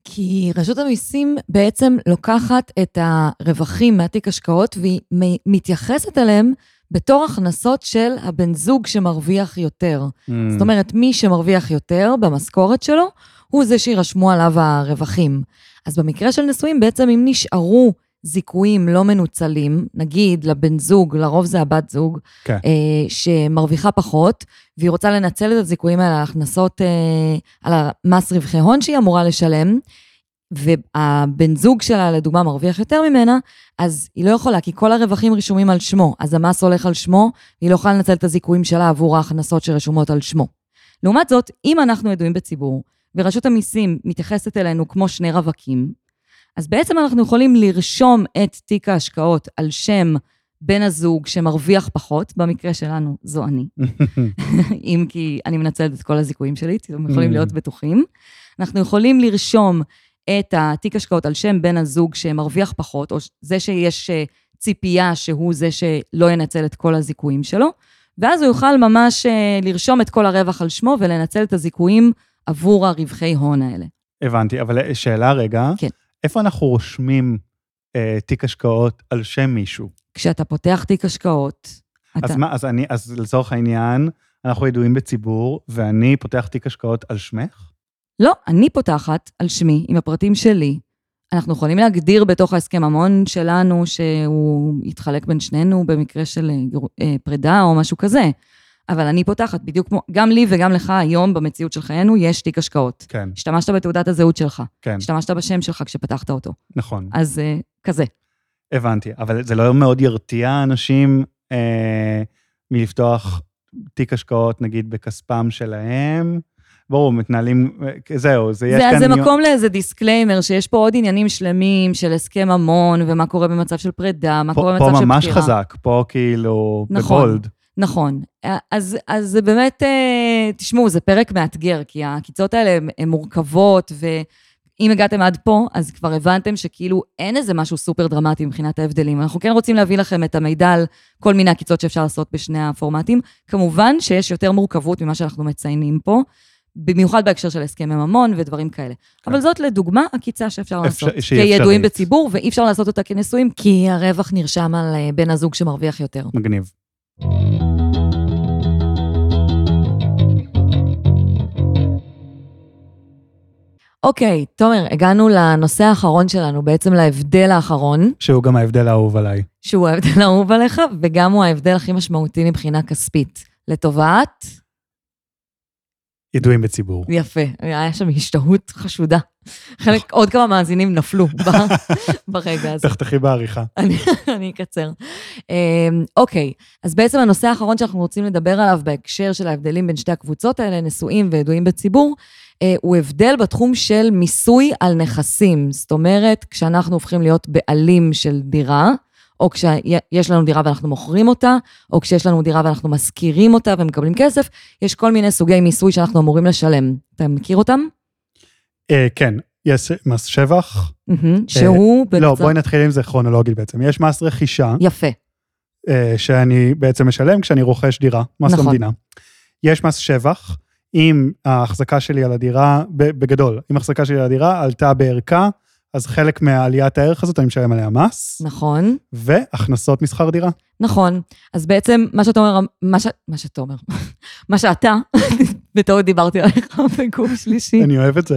כי רשות המיסים בעצם לוקחת את הרווחים מהתיק השקעות והיא מתייחסת אליהם בתור הכנסות של הבן זוג שמרוויח יותר. Mm. זאת אומרת, מי שמרוויח יותר במשכורת שלו, הוא זה שירשמו עליו הרווחים. אז במקרה של נשואים, בעצם אם נשארו זיכויים לא מנוצלים, נגיד לבן זוג, לרוב זה הבת זוג, כן. אה, שמרוויחה פחות, והיא רוצה לנצל את הזיכויים האלה על ההכנסות, אה, על המס רווחי הון שהיא אמורה לשלם, והבן זוג שלה, לדוגמה, מרוויח יותר ממנה, אז היא לא יכולה, כי כל הרווחים רשומים על שמו, אז המס הולך על שמו, והיא לא יכולה לנצל את הזיכויים שלה עבור ההכנסות שרשומות על שמו. לעומת זאת, אם אנחנו ידועים בציבור, ורשות המיסים מתייחסת אלינו כמו שני רווקים, אז בעצם אנחנו יכולים לרשום את תיק ההשקעות על שם בן הזוג שמרוויח פחות, במקרה שלנו זו אני, <laughs> <laughs> אם כי אני מנצלת את כל הזיכויים שלי, אתם יכולים Mm. להיות בטוחים. אנחנו יכולים לרשום את התיק השקעות על שם בן הזוג שמרוויח פחות, או זה שיש אה, ציפייה שהוא זה שלא ינצל את כל הזיכויים שלו, ואז הוא יוכל ממש אה, לרשום את כל הרווח על שמו ולנצל את הזיכויים עבור הרווחי הון האלה. הבנתי, אבל שאלה רגע, כן. איפה אנחנו רושמים אה, תיק השקעות על שם מישהו? כשאתה פותח תיק השקעות, אתה... אז מה, אז אני, אז לצורך העניין, אנחנו ידועים בציבור, ואני פותח תיק השקעות על שמך? לא, אני פותחת על שמי, עם הפרטים שלי. אנחנו יכולים להגדיר בתוך ההסכם המון שלנו שהוא יתחלק בין שנינו במקרה של אה, אה, פרידה או משהו כזה. אבל אני פותחת, בדיוק כמו, גם לי וגם לך היום במציאות של חיינו יש תיק השקעות. כן, השתמשת בתעודת הזהות שלך, כן, השתמשת בשם שלך כשפתחת אותו. נכון, אז אה, כזה. הבנתי. אבל זה לא מאוד ירתיע אנשים אה, מלפתוח תיק השקעות, נגיד, בכספם שלהם? ברור, מתנהלים, אה, זהו, זה יש זה, כאן... זה מקום לאיזה disclaimer, שיש פה עוד עניינים שלמים של הסכם ממון, ומה קורה במצב של פרידה, מה קורה פה, במצב פה של ממש פטירה. חזק, פה כאילו, נכון. ב bold. נכון. אז, אז זה באמת, אה, תשמעו, זה פרק מאתגר, כי הקיצות האלה הן- מורכבות, ואם הגעתם עד פה, אז כבר הבנתם שכאילו אין איזה משהו סופר דרמטי מבחינת ההבדלים. אנחנו כן רוצים להביא לכם את המידע על כל מיני עקיצות שאפשר לעשות בשני הפורמטים. כמובן שיש יותר מורכבות ממה שאנחנו מציינים פה, במיוחד בהקשר של הסכמי ממון ודברים כאלה. כן. אבל זאת לדוגמה עקיצה שאפשר אפשר- לעשות. שהיא כידועים אפשרית. בציבור, ואי אפשר לעשות אותה כנשואים, כי הרווח נרשם על אה, בן הזוג שמרוויח יותר. מגניב. אוקיי, תומר, הגענו לנושא האחרון שלנו, בעצם להבדל האחרון, שהוא גם ההבדל האהוב עליי. שהוא ההבדל האהוב עליך, וגם הוא ההבדל הכי משמעותי מבחינה כספית. לטובת? ידועים בציבור. יפה, היה שם השתהות חשודה. חלק, עוד כמה מאזינים נפלו <laughs> ברגע הזה. תחתכי בעריכה. אני, <laughs> אני אקצר. אמ, אוקיי, אז בעצם הנושא האחרון שאנחנו רוצים לדבר עליו בהקשר של ההבדלים בין שתי הקבוצות האלה, נשואים וידועים בציבור, הוא הבדל בתחום של מיסוי על נכסים. זאת אומרת, כשאנחנו הופכים להיות בעלים של דירה, או כשיש לנו דירה ואנחנו מוכרים אותה, או כשיש לנו דירה ואנחנו משכירים אותה ומקבלים כסף, יש כל מיני סוגי מיסוי שאנחנו אמורים לשלם. אתה מכיר אותם? אה, כן, יש מס שבח. מהמם, שהוא... לא, בקצת- בואי נתחיל עם זה כרונולוגית בעצם. יש מס רכישה, יפה. אה, שאני בעצם משלם כשאני רוכש דירה, מס נכון. למדינה. יש מס שבח, אם ההחזקה שלי על הדירה, בגדול, אם ההחזקה שלי על הדירה עלתה בערכה, אז חלק מעליית הערך הזאת אני משלם עליה מס, נכון. והכנסות משכר דירה. נכון. אז בעצם, מה שאתה אומר, מה, ש... מה שאתה אומר, <laughs> מה שאתה, <laughs> בטעות דיברתי עליך בגוף שלישי, אני אוהב את זה.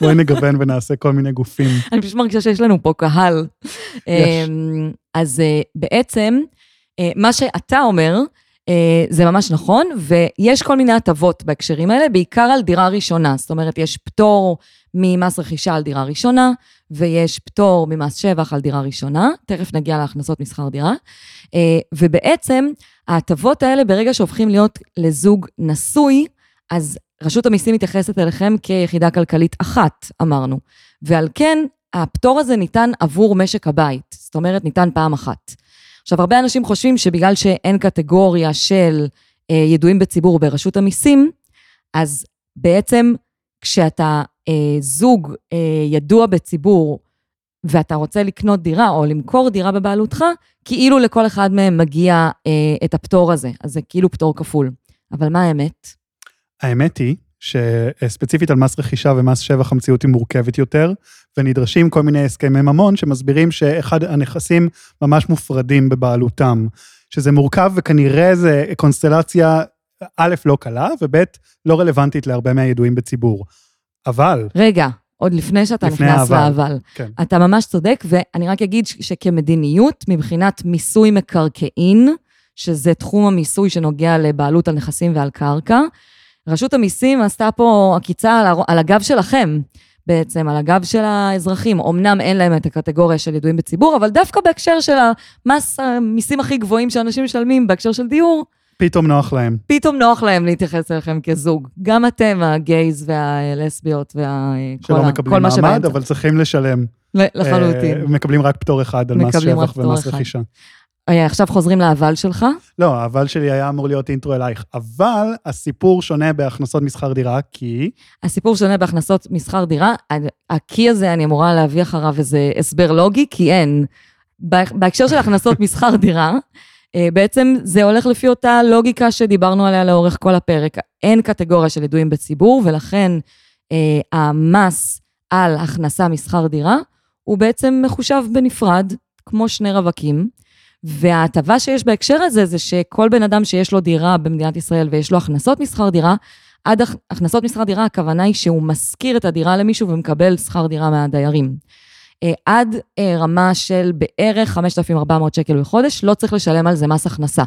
בואי נגוון ונעשה כל מיני גופים. <laughs> אני פשוט מרגישה שיש לנו פה קהל. אמ, אז אה, בעצם, אה, מה שאתה אומר, זה ממש נכון, ויש כל מיני הטבות בהקשרים האלה, בעיקר על דירה ראשונה. זאת אומרת, יש פטור ממס רכישה על דירה ראשונה, ויש פטור ממס שבח על דירה ראשונה, תכף נגיע להכנסות משכר דירה. אה, ובעצם, ההטבות האלה, ברגע שהופכים להיות לזוג נשוי, אז רשות המיסים מתייחסת אליכם כיחידה כלכלית אחת, אמרנו. ועל כן, הפטור הזה ניתן עבור משק הבית. זאת אומרת, ניתן פעם אחת. עכשיו, הרבה אנשים חושבים שבגלל שאין קטגוריה של אה, ידועים בציבור ברשות המיסים, אז בעצם כשאתה אה, זוג אה, ידוע בציבור ואתה רוצה לקנות דירה או למכור דירה בבעלותך, כאילו לכל אחד מהם מגיע אה, את הפטור הזה. אז זה כאילו פטור כפול. אבל מה האמת? האמת היא שספציפית על מס רכישה ומס שבח המציאות היא מורכבת יותר, ונדרשים כל מיני הסכמי ממון שמסבירים שאחד הנכסים ממש מופרדים בבעלותם, שזה מורכב וכנראה זה קונסטלציה, א', לא קלה, וב', לא רלוונטית להרבה מהידועים בציבור. אבל, רגע, עוד לפני שאתה לפני נכנס האבל. לאבל. כן, אתה ממש צודק, ואני רק אגיד שכמדיניות, מבחינת מיסוי מקרקעין, שזה תחום המיסוי שנוגע לבעלות על נכסים ועל קרקע, רשות המיסים עשתה פה עקיצה על, הר- על הגב שלכם, בעצם, על הגב של האזרחים. אמנם אין להם את הקטגוריה של ידועים בציבור, אבל דווקא בהקשר של המס, המיסים הכי גבוהים שאנשים משלמים בהקשר של דיור, פתאום נוח להם. פתאום נוח להם להתייחס אליכם כזוג. גם אתם, הגייז והלסביות וה... כל שלא ה- מקבלים כל מעמד. אבל צריכים לשלם. לחלוטין. אה, מקבלים רק פטור אחד על מס שבח ומס. רכישה. אה, עכשיו חוזרים לאבל שלך. לא, האבל שלי היה אמור להיות אינטרו אלייך. אבל הסיפור שונה בהכנסות משכר דירה, כי... הסיפור שונה בהכנסות משכר דירה. הכי הזה, אני אמורה להביא אחריו איזה הסבר לוגי, כי אין. בה- בהקשר של הכנסות <laughs> משכר דירה, אה, בעצם זה הולך לפי אותה לוגיקה שדיברנו עליה לאורך כל הפרק. אין קטגוריה של ידועים בציבור, ולכן אה, המס על הכנסה משכר דירה הוא בעצם מחושב בנפרד, כמו שני רווקים. וההטבה שיש בהקשר הזה, זה שכל בן אדם שיש לו דירה במדינת ישראל ויש לו הכנסות משכר דירה, עד הכ- הכנסות משכר דירה, הכוונה היא שהוא משכיר את הדירה למישהו ומקבל שכר דירה מהדיירים. אה, עד אה, רמה של בערך 5,400 שקל בחודש, לא צריך לשלם על זה מס הכנסה.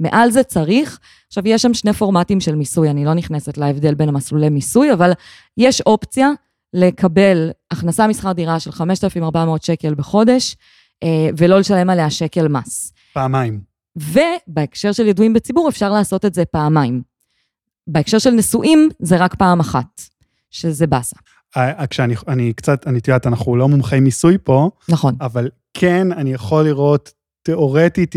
מעל זה צריך, עכשיו יש שם שני פורמטים של מיסוי, אני לא נכנסת להבדל בין המסלולי מיסוי, אבל יש אופציה לקבל הכנסה משכר דירה של 5,400 שקל בחודש, ולא לשלם עליה שקל מס. פעמיים. ובהקשר של ידועים בציבור אפשר לעשות את זה פעמיים. בהקשר של נשואים זה רק פעם אחת, שזה באסה. אה, כשאני אני קצת, אני, את יודעת, אנחנו לא מומחי מיסוי פה, נכון. אבל כן, אני יכול לראות תיאורטית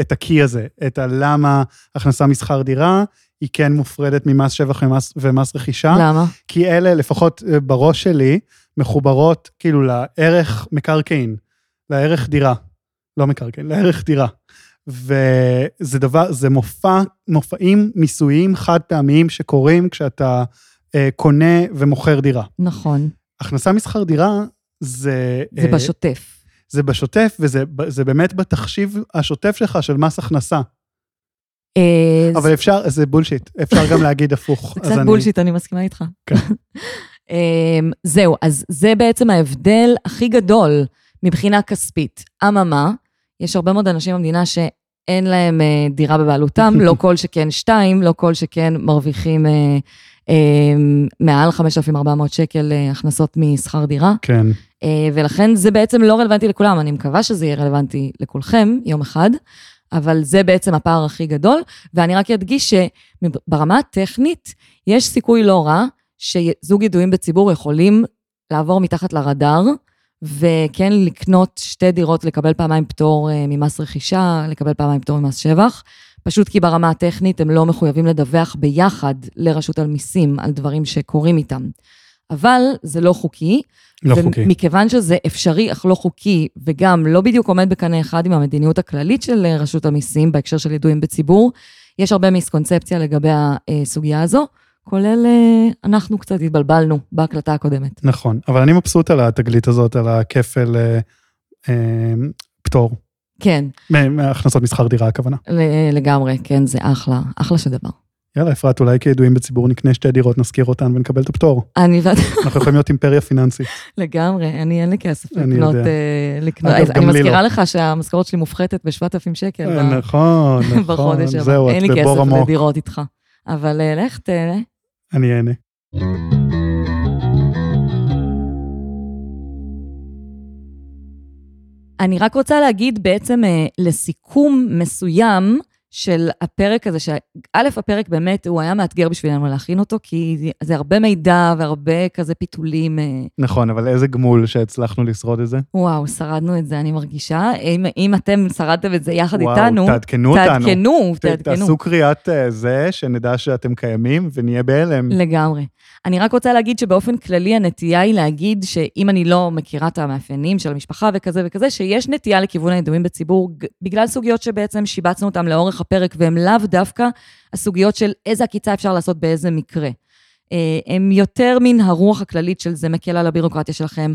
את הקי הזה, את הלמה הכנסה משכר דירה היא כן מופרדת ממס שבח ומס, ומס רכישה. למה? כי אלה, לפחות אה, בראש שלי, מחוברות כאילו לערך מקרקעין, לערך דירה. לא מקרקעין, לערך דירה. וזה דבר, זה מופע, מופעים מיסויים חד פעמיים שקורים כשאתה אה, קונה ומוכר דירה. נכון. הכנסה משכר דירה זה... זה אה, בשוטף. זה בשוטף, וזה זה באמת בתחשיב השוטף שלך של מס הכנסה. אה, אבל אפשר, זה בולשיט, אפשר גם להגיד הפוך. זה קצת אני- בולשיט, אני מסכימה איתך. כן. <laughs> אמ, זהו, אז זה בעצם ההבדל הכי גדול מבחינה כספית. אממה, יש הרבה מאוד אנשים במדינה שאין להם אה, דירה בבעלותם, לא <laughs> כל שכן שתיים, לא כל שכן מרוויחים אה, אה, מעל 5,400 שקל אה, הכנסות משכר דירה. כן. אה, ולכן זה בעצם לא רלוונטי לכולם, אני מקווה שזה יהיה רלוונטי לכולכם יום אחד, אבל זה בעצם הפער הכי גדול, ואני רק אדגיש שברמה הטכנית, יש סיכוי לא רע שזוג ידועים בציבור יכולים לעבור מתחת לרדאר, וכן לקנות שתי דירות, לקבל פעמיים פטור אה, ממס רכישה, לקבל פעמיים פטור ממס שבח, פשוט כי ברמה הטכנית הם לא מחויבים לדווח ביחד לרשות המיסים על דברים שקורים איתם. אבל זה לא חוקי, לא חוקי. ומכיוון שזה אפשרי אך לא חוקי, וגם לא בדיוק עומד בקנה אחד עם המדיניות הכללית של אה, רשות המיסים בהקשר של ידועים בציבור, יש הרבה מיסקונספציה לגבי הסוגיה הזו, כולל אה, אנחנו קצת התבלבלנו בהקלטה הקודמת. נכון, אבל אני מבסוט על התגלית הזאת, על הכפל אה, אה, פטור, כן, מהכנסות משכר דירה הכוונה. לגמרי, כן, זה אחלה, אחלה של דבר. יאללה, אפרת, אולי כידועים בציבור נקנה שתי דירות, נשכיר אותן ונקבל את הפטור. אני ואת, אנחנו יכולים להיות אימפריה פיננסית. <laughs> לגמרי, אני אין לי כסף אני לקנות. אה, לקנות, אגב, אני מזכירה לא. לך שהמשכורת שלי מופחתת ב-7,000 שקל. אה, נכון, <laughs> נכון, בחודש הבא. אין לי כסף. לדירות איתך. אבל לך תהנה. אני אהנה. אני רק רוצה להגיד בעצם אה, לסיכום מסוים של הפרק הזה, שא', הפרק באמת, הוא היה מאתגר בשבילנו להכין אותו, כי זה הרבה מידע והרבה כזה פיתולים. אה, נכון, אבל איזה גמול שהצלחנו לשרוד את זה. וואו, שרדנו את זה, אני מרגישה. אם, אם אתם שרדתם את זה יחד וואו, איתנו, תעדכנו אותנו. תעדכנו, תעדכנו. תעשו קריאת אה, זה, שנדע שאתם קיימים ונהיה בהלם. לגמרי. אני רק רוצה להגיד שבאופן כללי הנטייה היא להגיד שאם אני לא מכירה את המאפיינים של המשפחה וכזה וכזה, שיש נטייה לכיוון הידועים בציבור, בגלל סוגיות שבעצם שיבצנו אותן לאורך הפרק, והן לאו דווקא הסוגיות של איזה עקיצה אפשר לעשות באיזה מקרה. אה, הם יותר מן הרוח הכללית של זה מקל על הבירוקרטיה שלכם.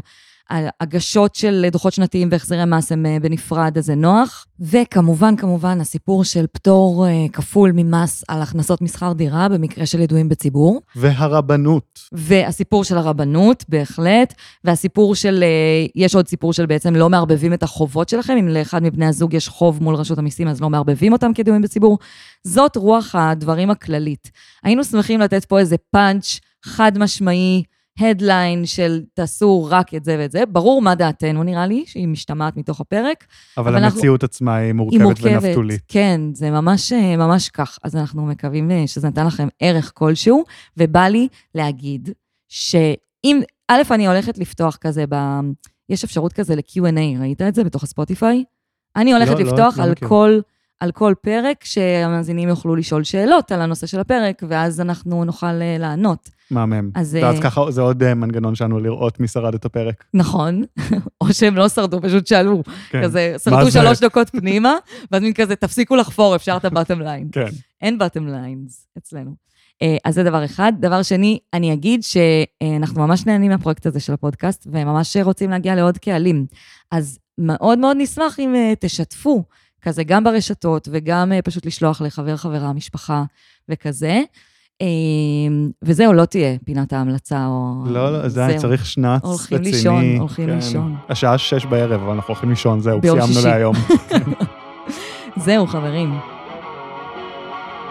הגשות של דוחות שנתיים והחזרי מס הם אה, בנפרד, אז זה נוח. וכמובן, כמובן, הסיפור של פטור אה, כפול ממס על הכנסות משכר דירה במקרה של ידועים בציבור. והרבנות. והסיפור של הרבנות, בהחלט. והסיפור של, אה, יש עוד סיפור של בעצם לא מערבבים את החובות שלכם. אם לאחד מבני הזוג יש חוב מול רשות המיסים, אז לא מערבבים אותם כידועים בציבור. זאת רוח הדברים הכללית. היינו שמחים לתת פה איזה פאנץ' חד משמעי. הדליין של תעשו רק את זה ואת זה. ברור מה דעתנו, נראה לי, שהיא משתמעת מתוך הפרק. אבל, אבל המציאות אנחנו... עצמה היא מורכבת, היא מורכבת ונפתולית. כן, זה ממש, ממש כך. אז אנחנו מקווים אה, שזה נתן לכם ערך כלשהו, ובא לי להגיד שאם, א', אני הולכת לפתוח כזה ב... יש אפשרות כזה ל-Q&A, ראית את זה בתוך הספוטיפיי? אני הולכת לא, לא לפתוח לא, על לא כל... על כל פרק, שהמאזינים יוכלו לשאול שאלות על הנושא של הפרק, ואז אנחנו נוכל אה, לענות. מהמם. אז, ואז ככה, זה עוד אה, מנגנון שלנו לראות מי שרד את הפרק. נכון, <laughs> או שהם לא שרדו, פשוט שאלו. כן. כזה, שרדו שלוש דקות פנימה, <laughs> ואז מין כזה, תפסיקו לחפור, אפשר את הבטם ליין. כן. אין בטם ליינס אצלנו. אה, אז זה דבר אחד. דבר שני, אני אגיד שאנחנו ממש נהנים מהפרויקט הזה של הפודקאסט, וממש רוצים להגיע לעוד קהלים. אז מאוד מאוד נשמח אם תשתפו. כזה גם ברשתות וגם אה, פשוט לשלוח לחבר, חברה, משפחה וכזה. אמ, וזהו, לא תהיה פינת ההמלצה או... לא, לא, זה היה צריך שנץ רציני. הולכים לישון, הולכים כן. לישון. השעה שש בערב, אבל אנחנו הולכים לישון, זהו, סיימנו להיום. <laughs> זהו, חברים.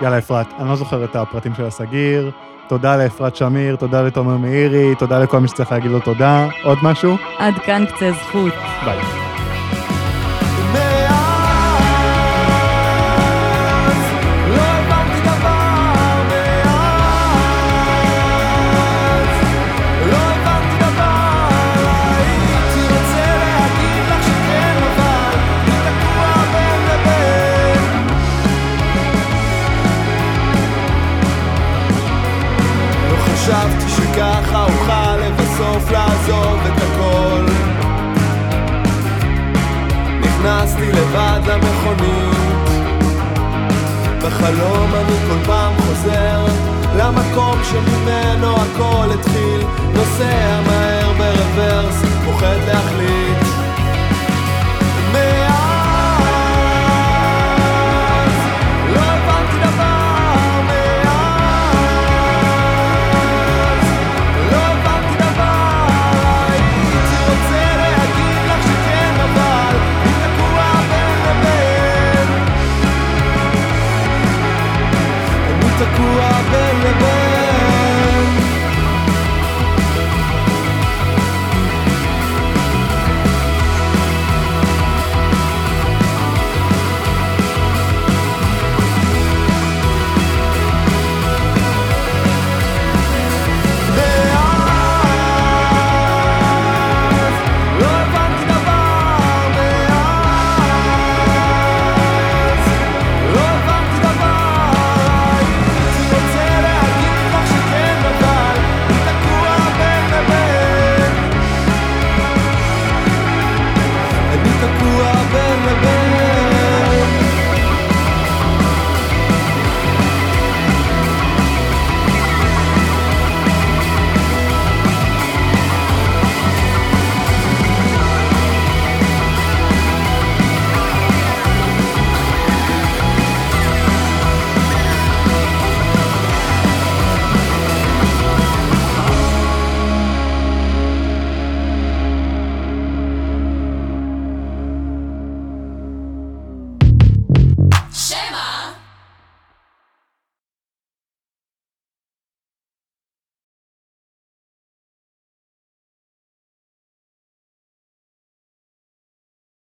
יאללה, אפרת, אני לא זוכר את הפרטים של הסגיר. תודה לאפרת שמיר, תודה לתומר מאירי, תודה לכל מי שצריך להגיד לו תודה. עוד משהו? עד כאן קצה זכות. ביי. לבד למכונית. בחלום אני כל פעם חוזר למקום שממנו הכל התחיל. נוסע מהר ברוורס, פוחד להחליט